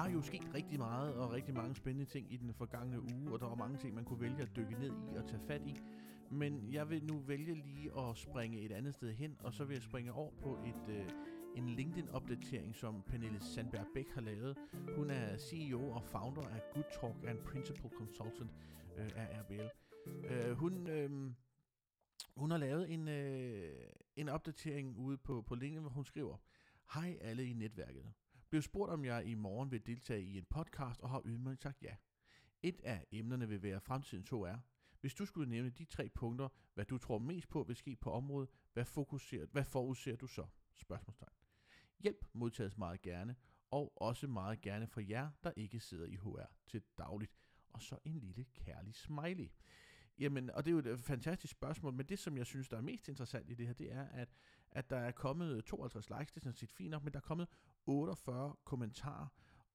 Der er jo sket rigtig meget og rigtig mange spændende ting i den forgangne uge, og der var mange ting, man kunne vælge at dykke ned i og tage fat i. Men jeg vil nu vælge lige at springe et andet sted hen, og så vil jeg springe over på et, øh, en LinkedIn-opdatering, som Pernille Sandberg Bæk har lavet. Hun er CEO og founder af Good Talk and Principal Consultant øh, af RBL. Øh, hun, øh, hun har lavet en, øh, en opdatering ude på, på LinkedIn, hvor hun skriver, Hej alle i netværket. Blev spurgt, om jeg i morgen vil deltage i en podcast, og har ydmygt sagt ja. Et af emnerne vil være fremtidens HR. Hvis du skulle nævne de tre punkter, hvad du tror mest på vil ske på området, hvad, fokuserer, hvad forudser du så? Spørgsmålstegn. Hjælp modtages meget gerne, og også meget gerne fra jer, der ikke sidder i HR til dagligt. Og så en lille kærlig smiley. Jamen, og det er jo et øh, fantastisk spørgsmål, men det, som jeg synes, der er mest interessant i det her, det er, at, at der er kommet øh, 52 likes, det er sådan set fint nok, men der er kommet 48 kommentarer,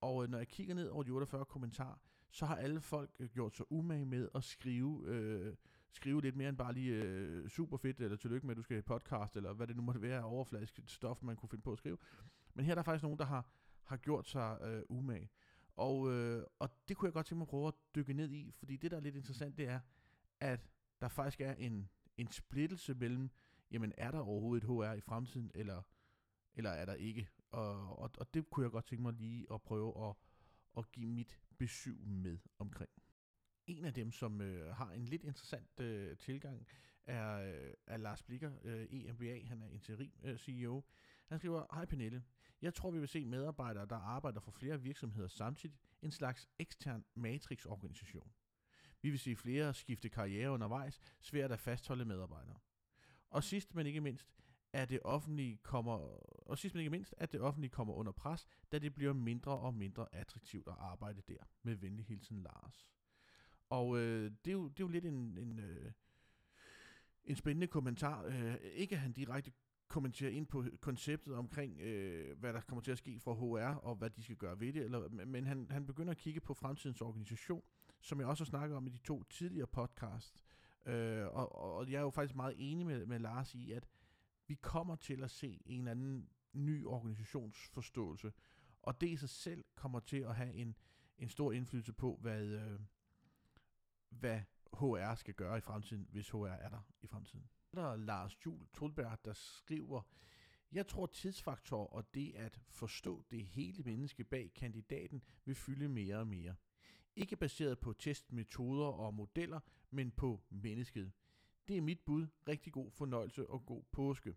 og øh, når jeg kigger ned over de 48 kommentarer, så har alle folk gjort sig umage med at skrive, øh, skrive lidt mere end bare lige øh, super fedt, eller tillykke med, at du skal i podcast, eller hvad det nu måtte være af overfladisk stof, man kunne finde på at skrive. Men her er der faktisk nogen, der har, har gjort sig øh, umage. Og, øh, og det kunne jeg godt tænke mig at prøve at dykke ned i, fordi det, der er lidt interessant, det er, at der faktisk er en, en splittelse mellem, jamen er der overhovedet et HR i fremtiden, eller, eller er der ikke? Og, og, og det kunne jeg godt tænke mig lige at prøve at, at give mit besøg med omkring. En af dem, som øh, har en lidt interessant øh, tilgang, er, øh, er Lars Blikker, øh, EMBA. Han er interim øh, CEO. Han skriver, Hej Pernille, jeg tror vi vil se medarbejdere, der arbejder for flere virksomheder samtidig, en slags ekstern matrixorganisation. Vi vil se flere skifte karriere undervejs, svært at fastholde medarbejdere. Og sidst men ikke mindst, at det offentlige kommer, og sidst men ikke mindst, at det offentlige kommer under pres, da det bliver mindre og mindre attraktivt at arbejde der. Med venlig hilsen Lars. Og øh, det, er jo, det er jo lidt en, en, øh, en spændende kommentar. Øh, ikke at han direkte kommenterer ind på konceptet omkring, øh, hvad der kommer til at ske fra HR, og hvad de skal gøre ved det, eller, men han, han begynder at kigge på fremtidens organisation, som jeg også har snakket om i de to tidligere podcast. Øh, og, og jeg er jo faktisk meget enig med, med Lars i, at vi kommer til at se en eller anden ny organisationsforståelse, og det i sig selv kommer til at have en, en stor indflydelse på, hvad, øh, hvad HR skal gøre i fremtiden, hvis HR er der i fremtiden der er Lars Jul Tulberg, der skriver, jeg tror tidsfaktor og det at forstå det hele menneske bag kandidaten vil fylde mere og mere. Ikke baseret på testmetoder og modeller, men på mennesket. Det er mit bud. Rigtig god fornøjelse og god påske.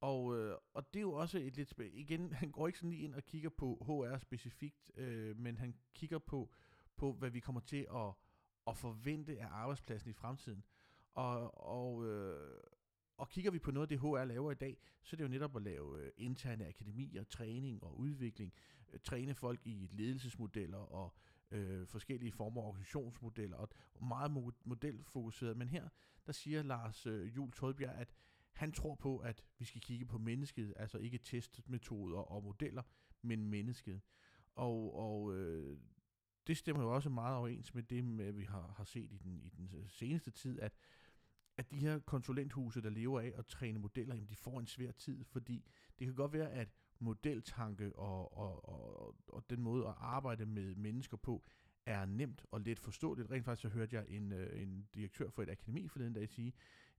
Og, øh, og det er jo også et lidt... Igen, han går ikke sådan lige ind og kigger på HR specifikt, øh, men han kigger på, på, hvad vi kommer til at, at forvente af arbejdspladsen i fremtiden. Og, og, øh, og kigger vi på noget af det, HR laver i dag, så er det jo netop at lave øh, interne akademier, træning og udvikling, øh, træne folk i ledelsesmodeller og øh, forskellige former af organisationsmodeller, og meget modelfokuseret. Men her, der siger Lars øh, Jul Todbjerg, at han tror på, at vi skal kigge på mennesket, altså ikke testmetoder og modeller, men mennesket. Og, og øh, det stemmer jo også meget overens med det, med, vi har, har set i den, i den seneste tid, at, at de her konsulenthuse, der lever af at træne modeller, jamen de får en svær tid, fordi det kan godt være, at modeltanke og, og, og, og den måde at arbejde med mennesker på, er nemt og let forståeligt. Rent faktisk så hørte jeg en, øh, en direktør for et akademi forleden dag sige,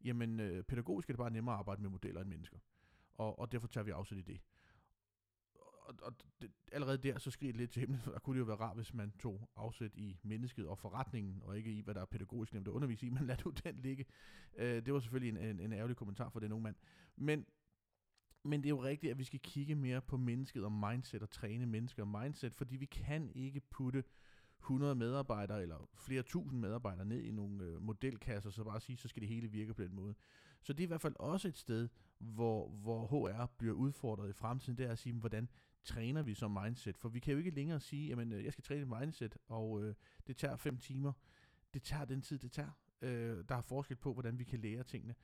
jamen øh, pædagogisk er det bare nemmere at arbejde med modeller end mennesker. Og, og derfor tager vi afsæt i det og, og det, allerede der, så skriger det lidt til himlen, for der kunne det jo være rart, hvis man tog afsæt i mennesket og forretningen, og ikke i, hvad der er pædagogisk nemt at undervise i, men lad nu den ligge. Øh, det var selvfølgelig en, en, en ærgerlig kommentar for den unge mand. Men, men det er jo rigtigt, at vi skal kigge mere på mennesket og mindset, og træne mennesker og mindset, fordi vi kan ikke putte 100 medarbejdere eller flere tusind medarbejdere ned i nogle øh, modelkasser, så bare sige, så skal det hele virke på den måde. Så det er i hvert fald også et sted, hvor, hvor HR bliver udfordret i fremtiden, det er at sige, hvordan træner vi som mindset? For vi kan jo ikke længere sige, at øh, jeg skal træne mindset, og øh, det tager 5 timer. Det tager den tid, det tager. Øh, der er forskel på, hvordan vi kan lære tingene.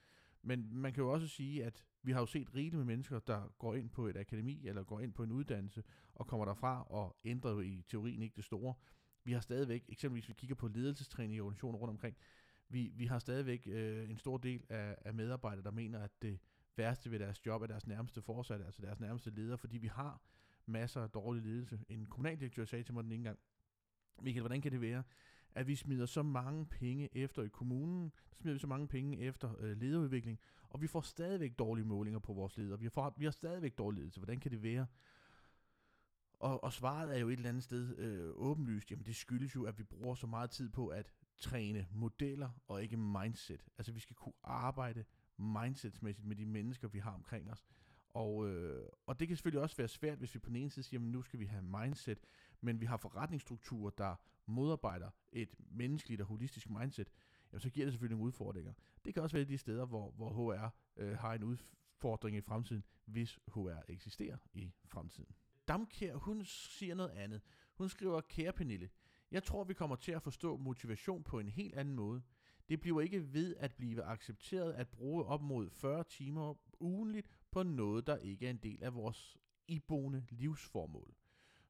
Men man kan jo også sige, at vi har jo set rigeligt med mennesker, der går ind på et akademi, eller går ind på en uddannelse, og kommer derfra og ændrer jo i teorien ikke det store. Vi har stadigvæk, eksempelvis vi kigger på ledelsestræning i organisationer rundt omkring, vi, vi har stadigvæk øh, en stor del af, af medarbejdere, der mener, at det værste ved deres job er deres nærmeste forsatte, altså deres nærmeste leder, fordi vi har masser af dårlig ledelse. En kommunaldirektør sagde til mig den ene gang, Michael, hvordan kan det være, at vi smider så mange penge efter i kommunen, smider vi så mange penge efter øh, lederudvikling, og vi får stadigvæk dårlige målinger på vores ledere. Vi har, vi har stadigvæk dårlig ledelse. Hvordan kan det være? Og, og svaret er jo et eller andet sted øh, åbenlyst. Jamen det skyldes jo, at vi bruger så meget tid på at træne modeller og ikke mindset. Altså vi skal kunne arbejde mindsetsmæssigt med de mennesker, vi har omkring os. Og, øh, og det kan selvfølgelig også være svært, hvis vi på den ene side siger, at nu skal vi have mindset, men vi har forretningsstrukturer, der modarbejder et menneskeligt og holistisk mindset, jamen så giver det selvfølgelig nogle udfordringer. Det kan også være de steder, hvor, hvor HR øh, har en udfordring i fremtiden, hvis HR eksisterer i fremtiden. Damkær, hun siger noget andet. Hun skriver, kære Pernille, jeg tror, vi kommer til at forstå motivation på en helt anden måde. Det bliver ikke ved at blive accepteret at bruge op mod 40 timer ugenligt på noget, der ikke er en del af vores iboende livsformål.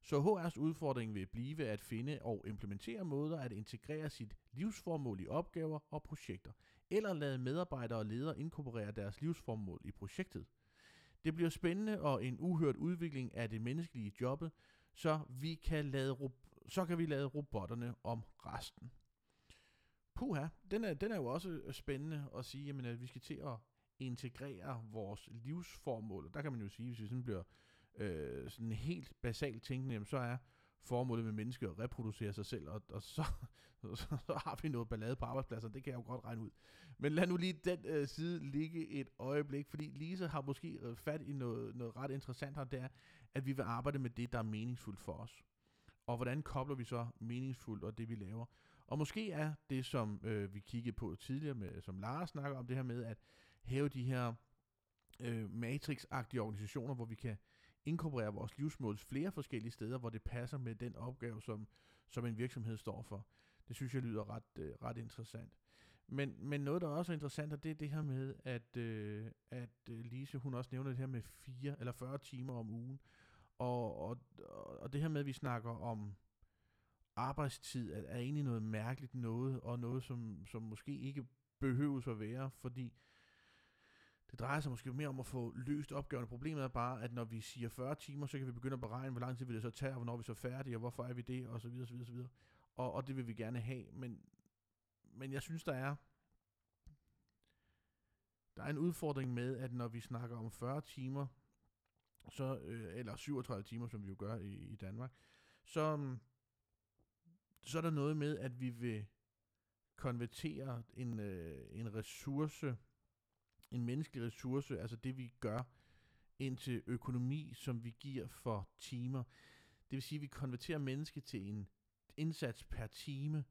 Så HR's udfordring vil blive at finde og implementere måder at integrere sit livsformål i opgaver og projekter, eller lade medarbejdere og ledere inkorporere deres livsformål i projektet. Det bliver spændende og en uhørt udvikling af det menneskelige jobbet, så vi kan lade så kan vi lade robotterne om resten. Puha, den er, den er jo også øh, spændende at sige, jamen, at vi skal til at integrere vores livsformål. Der kan man jo sige, hvis vi sådan bliver øh, sådan helt basalt tænkende, jamen, så er formålet med mennesker at reproducere sig selv, og, og så, så, så har vi noget ballade på arbejdspladsen, det kan jeg jo godt regne ud. Men lad nu lige den øh, side ligge et øjeblik, fordi Lise har måske øh, fat i noget, noget ret interessant her, det er, at vi vil arbejde med det, der er meningsfuldt for os. Og hvordan kobler vi så meningsfuldt og det, vi laver? Og måske er det, som øh, vi kiggede på tidligere, med, som Lars snakker om, det her med at hæve de her øh, matrix-agtige organisationer, hvor vi kan inkorporere vores livsmål flere forskellige steder, hvor det passer med den opgave, som, som en virksomhed står for. Det synes jeg lyder ret, øh, ret interessant. Men, men noget, der også er interessant, det er det her med, at, øh, at øh, Lise, hun også nævner det her med 4 eller 40 timer om ugen. Og, og, og det her med, at vi snakker om arbejdstid, er, er egentlig noget mærkeligt noget, og noget, som, som måske ikke behøves at være, fordi det drejer sig måske mere om at få løst opgaverne. Problemet er bare, at når vi siger 40 timer, så kan vi begynde at beregne, hvor lang tid vil det så tage, og hvornår vi så er færdige, og hvorfor er vi det, og så videre, så videre, så videre. Og, og det vil vi gerne have, men, men jeg synes, der er der er en udfordring med, at når vi snakker om 40 timer, så, øh, eller 37 timer, som vi jo gør i, i Danmark, så, mm, så er der noget med, at vi vil konvertere en, øh, en ressource, en menneskelig ressource, altså det vi gør, ind til økonomi, som vi giver for timer. Det vil sige, at vi konverterer mennesket til en indsats per time,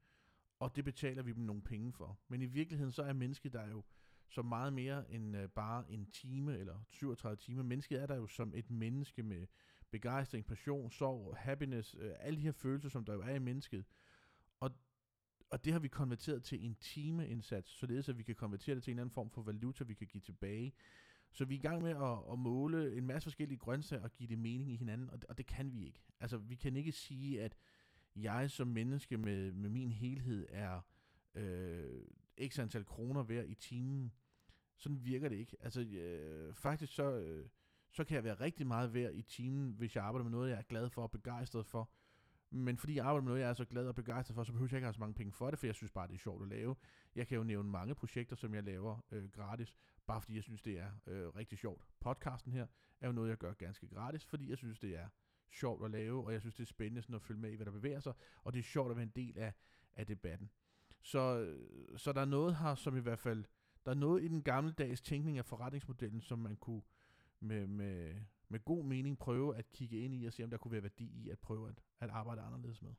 og det betaler vi dem nogle penge for. Men i virkeligheden så er mennesket der jo så meget mere end øh, bare en time eller 37 timer. Mennesket er der jo som et menneske med begejstring, passion, sorg, happiness, øh, alle de her følelser, som der jo er i mennesket. Og, det har vi konverteret til en timeindsats, således at vi kan konvertere det til en anden form for valuta, vi kan give tilbage. Så vi er i gang med at, at måle en masse forskellige grøntsager og give det mening i hinanden, og det, og det kan vi ikke. Altså, vi kan ikke sige, at jeg som menneske med, med min helhed er øh, x antal kroner værd i timen. Sådan virker det ikke. Altså, øh, faktisk så, øh, så kan jeg være rigtig meget værd i timen, hvis jeg arbejder med noget, jeg er glad for og begejstret for. Men fordi jeg arbejder med noget, jeg er så glad og begejstret for, så behøver jeg ikke have så mange penge for det, for jeg synes bare, det er sjovt at lave. Jeg kan jo nævne mange projekter, som jeg laver øh, gratis, bare fordi jeg synes, det er øh, rigtig sjovt. Podcasten her er jo noget, jeg gør ganske gratis, fordi jeg synes, det er sjovt at lave, og jeg synes, det er spændende sådan at følge med i, hvad der bevæger sig, og det er sjovt at være en del af, af debatten. Så, øh, så der er noget her, som i hvert fald, der er noget i den gamle dags tænkning af forretningsmodellen, som man kunne med, med, med god mening prøve at kigge ind i og se, om der kunne være værdi i at prøve at, at arbejde anderledes med.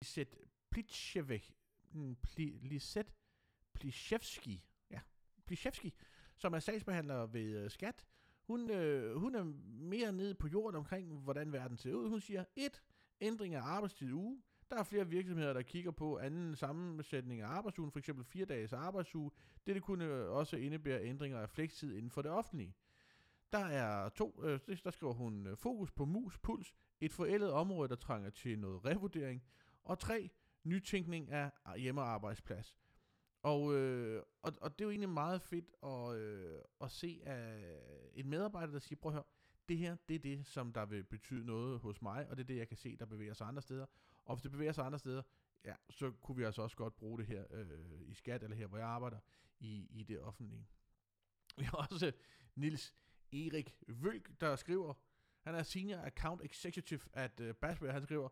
Lisette Plitschevek, mm, Pli, Lisette Plichevski, ja, Plichevski, som er sagsbehandler ved øh, Skat, hun, øh, hun er mere nede på jorden omkring, hvordan verden ser ud. Hun siger, et, ændring af arbejdstid uge. Der er flere virksomheder, der kigger på anden sammensætning af arbejdsugen, f.eks. fire dages arbejdsuge. Det, det kunne øh, også indebære ændringer af flekstid inden for det offentlige. Der er to, øh, der skriver hun øh, fokus på mus, puls, et forældet område, der trænger til noget revurdering, og tre, nytænkning af hjemmearbejdsplads. Og, øh, og, og det er jo egentlig meget fedt at, øh, at se af en medarbejder, der siger, prøv at høre, det her, det er det, som der vil betyde noget hos mig, og det er det, jeg kan se, der bevæger sig andre steder. Og hvis det bevæger sig andre steder, ja, så kunne vi altså også godt bruge det her øh, i skat, eller her, hvor jeg arbejder, i, i det offentlige. Vi har også øh, Nils Erik Vølk, der skriver, han er Senior Account Executive at øh, uh, Bashware, han skriver,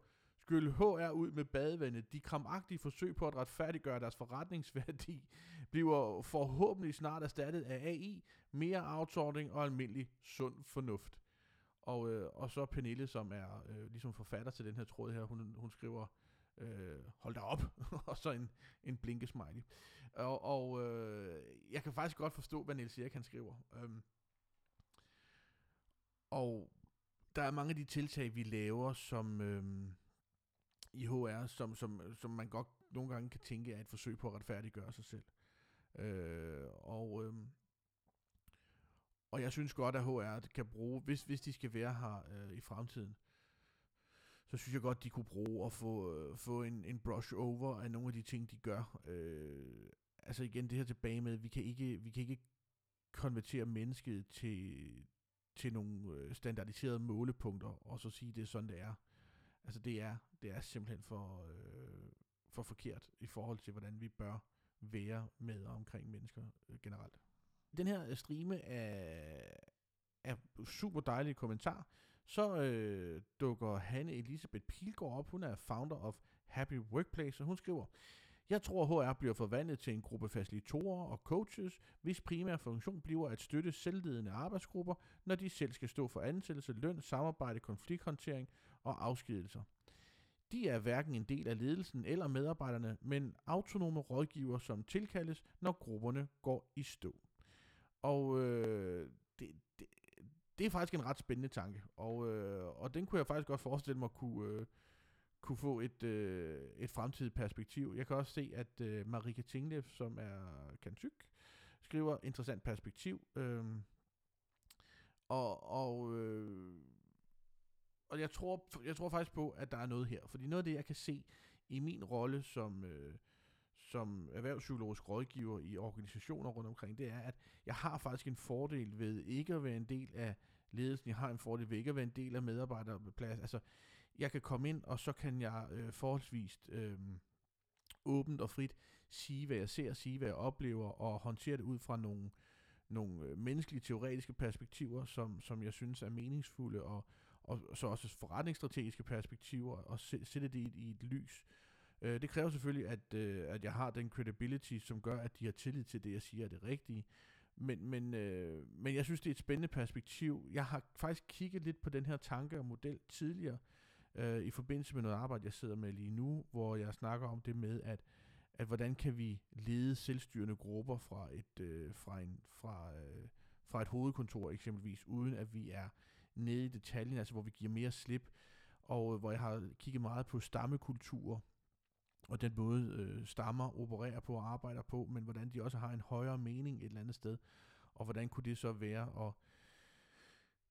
Skyld HR ud med badevandet. De kramagtige forsøg på at retfærdiggøre deres forretningsværdi bliver forhåbentlig snart erstattet af AI, mere outsourcing og almindelig sund fornuft. Og, øh, og så Pernille, som er øh, ligesom forfatter til den her tråd her, hun, hun skriver, øh, hold da op, og så en, en blinkesmiley. Og, og øh, jeg kan faktisk godt forstå, hvad Niels Erik han skriver. Øhm, og der er mange af de tiltag, vi laver, som øh, i HR, som, som, som man godt nogle gange kan tænke er et forsøg på at retfærdiggøre sig selv. Øh, og, øh, og jeg synes godt, at HR kan bruge, hvis, hvis de skal være her øh, i fremtiden, så synes jeg godt, de kunne bruge at få, øh, få en, en brush over af nogle af de ting, de gør. Øh, altså igen, det her tilbage med, vi kan ikke, vi kan ikke konvertere mennesket til, til nogle øh, standardiserede målepunkter, og så sige, det er sådan, det er. Altså det er, det er simpelthen for, øh, for forkert i forhold til, hvordan vi bør være med og omkring mennesker øh, generelt. Den her øh, streame af, af super dejlige kommentar, så øh, dukker Hanne Elisabeth Pilgaard op. Hun er founder of Happy Workplace, og hun skriver, jeg tror, HR bliver forvandlet til en gruppe facilitorer og coaches, hvis primære funktion bliver at støtte selvledende arbejdsgrupper, når de selv skal stå for ansættelse, løn, samarbejde, konflikthåndtering og afskedelser. De er hverken en del af ledelsen eller medarbejderne, men autonome rådgiver, som tilkaldes, når grupperne går i stå. Og øh, det, det, det er faktisk en ret spændende tanke, og, øh, og den kunne jeg faktisk godt forestille mig kunne, øh, kunne få et, øh, et fremtidigt perspektiv. Jeg kan også se, at øh, Marika Tinglev, som er kantyk, skriver interessant perspektiv. Øh, og og, øh, og jeg, tror, jeg tror faktisk på, at der er noget her. Fordi noget af det, jeg kan se i min rolle som, øh, som erhvervspsykologisk rådgiver i organisationer rundt omkring, det er, at jeg har faktisk en fordel ved ikke at være en del af ledelsen. Jeg har en fordel ved ikke at være en del af medarbejderplads. Altså, jeg kan komme ind, og så kan jeg øh, forholdsvis øh, åbent og frit sige, hvad jeg ser, sige, hvad jeg oplever, og håndtere det ud fra nogle, nogle øh, menneskelige, teoretiske perspektiver, som, som jeg synes er meningsfulde, og, og så også forretningsstrategiske perspektiver, og sætte det i, i et lys. Øh, det kræver selvfølgelig, at, øh, at jeg har den credibility, som gør, at de har tillid til det, jeg siger er det rigtige. Men, men, øh, men jeg synes, det er et spændende perspektiv. Jeg har faktisk kigget lidt på den her tanke og model tidligere, øh, i forbindelse med noget arbejde, jeg sidder med lige nu, hvor jeg snakker om det med, at, at hvordan kan vi lede selvstyrende grupper fra et, øh, fra en, fra, øh, fra et hovedkontor eksempelvis, uden at vi er nede i detaljen, altså hvor vi giver mere slip, og øh, hvor jeg har kigget meget på stammekultur, og den måde øh, stammer opererer på og arbejder på, men hvordan de også har en højere mening et eller andet sted, og hvordan kunne det så være at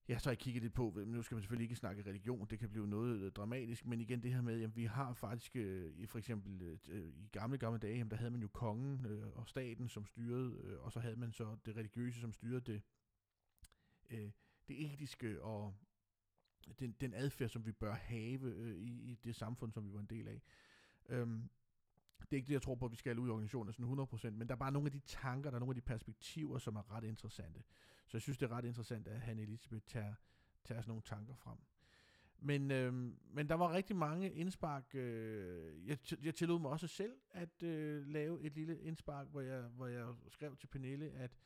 Ja, så har jeg kigget lidt på, nu skal man selvfølgelig ikke snakke religion, det kan blive noget øh, dramatisk, men igen det her med, at vi har faktisk, øh, for eksempel øh, i gamle, gamle dage, der havde man jo kongen og staten, som styrede, og så havde man så det religiøse, som styrede det, det etiske og den, den adfærd, som vi bør have i, i det samfund, som vi var en del af. Øhm, det er ikke det, jeg tror på, at vi skal ud i organisationen sådan 100%, men der er bare nogle af de tanker, der er nogle af de perspektiver, som er ret interessante. Så jeg synes, det er ret interessant, at han Elisabeth tager, tager sådan nogle tanker frem. Men, øh, men der var rigtig mange indspark. Øh, jeg, jeg tillod mig også selv at øh, lave et lille indspark, hvor jeg, hvor jeg skrev til Pernille, at,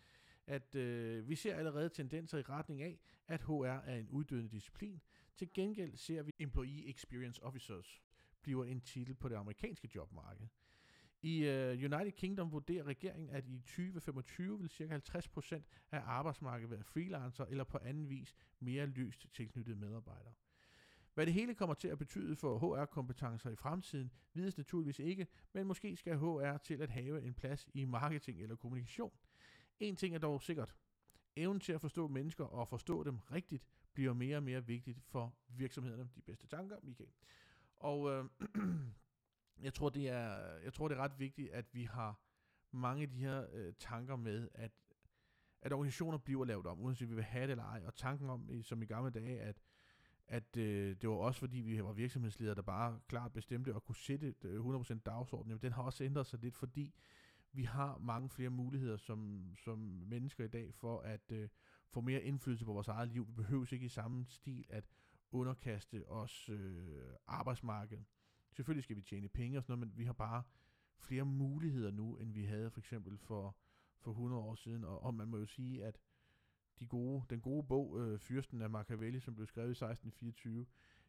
at øh, vi ser allerede tendenser i retning af, at HR er en uddødende disciplin. Til gengæld ser vi Employee Experience Officers bliver en titel på det amerikanske jobmarked. I uh, United Kingdom vurderer regeringen, at i 2025 vil ca. 50% af arbejdsmarkedet være freelancer eller på anden vis mere lyst tilknyttede medarbejdere. Hvad det hele kommer til at betyde for HR-kompetencer i fremtiden, vides naturligvis ikke, men måske skal HR til at have en plads i marketing eller kommunikation. En ting er dog sikkert. Evnen til at forstå mennesker og forstå dem rigtigt bliver mere og mere vigtigt for virksomhederne. De bedste tanker, Michael. Og øh, jeg tror, det er, jeg tror, det er ret vigtigt, at vi har mange af de her øh, tanker med, at, at organisationer bliver lavet om, uanset vi vil have det eller ej. Og tanken om, som i gamle dage, at, at øh, det var også fordi, vi var virksomhedsledere, der bare klart bestemte og kunne sætte 100% øh, dagsorden, jamen den har også ændret sig lidt, fordi vi har mange flere muligheder som, som mennesker i dag for at øh, få mere indflydelse på vores eget liv. Vi behøver ikke i samme stil at underkaste os øh, arbejdsmarkedet. Selvfølgelig skal vi tjene penge og sådan noget, men vi har bare flere muligheder nu, end vi havde for eksempel for, for 100 år siden. Og, og man må jo sige, at de gode, den gode bog, øh, Fyrsten af Machiavelli, som blev skrevet i 1624,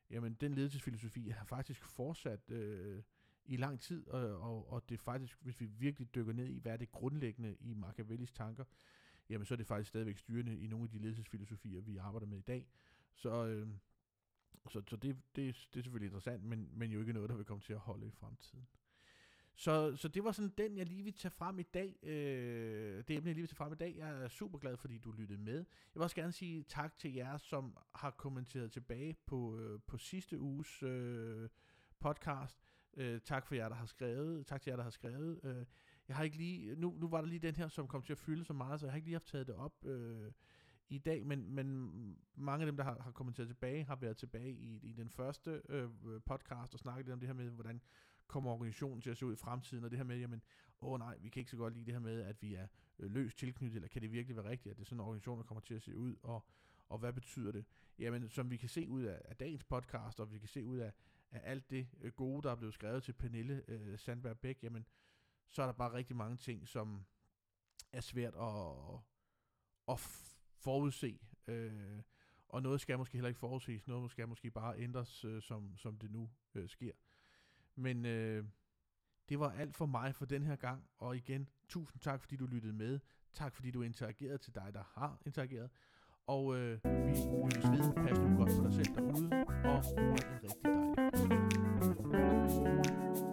jamen den ledelsesfilosofi har faktisk fortsat øh, i lang tid, og, og, og det er faktisk, hvis vi virkelig dykker ned i, hvad er det grundlæggende i Machiavellis tanker, jamen så er det faktisk stadigvæk styrende i nogle af de ledelsesfilosofier, vi arbejder med i dag. Så, øh, så, så det, det, det er selvfølgelig interessant, men, men jo ikke noget, der vil komme til at holde i fremtiden. Så, så det var sådan den, jeg lige vil tage frem i dag. Øh, det emne, jeg lige vil tage frem i dag. Jeg er super glad, fordi du lyttede med. Jeg vil også gerne sige tak til jer, som har kommenteret tilbage på, øh, på sidste uges øh, podcast. Øh, tak for jer, der har skrevet. Tak til jer, der har skrevet. Øh, jeg har ikke lige, nu, nu var der lige den her, som kom til at fylde så meget, så jeg har ikke lige haft taget det op øh, i dag, men, men mange af dem, der har, har kommenteret tilbage, har været tilbage i, i den første øh, podcast og snakket lidt om det her med, hvordan kommer organisationen til at se ud i fremtiden, og det her med, jamen, åh nej, vi kan ikke så godt lide det her med, at vi er øh, løst tilknyttet, eller kan det virkelig være rigtigt, at det er sådan en organisation, der kommer til at se ud, og, og hvad betyder det? Jamen, som vi kan se ud af, af dagens podcast, og vi kan se ud af, af alt det øh, gode, der er blevet skrevet til Pernille øh, Sandberg Bæk, jamen, så er der bare rigtig mange ting, som er svært at, at forudse. Øh, og noget skal måske heller ikke forudses, noget skal måske bare ændres, øh, som, som det nu øh, sker. Men øh, det var alt for mig for den her gang, og igen, tusind tak fordi du lyttede med, tak fordi du interagerede til dig, der har interageret, og øh, vi lyttes ved, pas nu godt på dig selv derude, og have en rigtig dejlig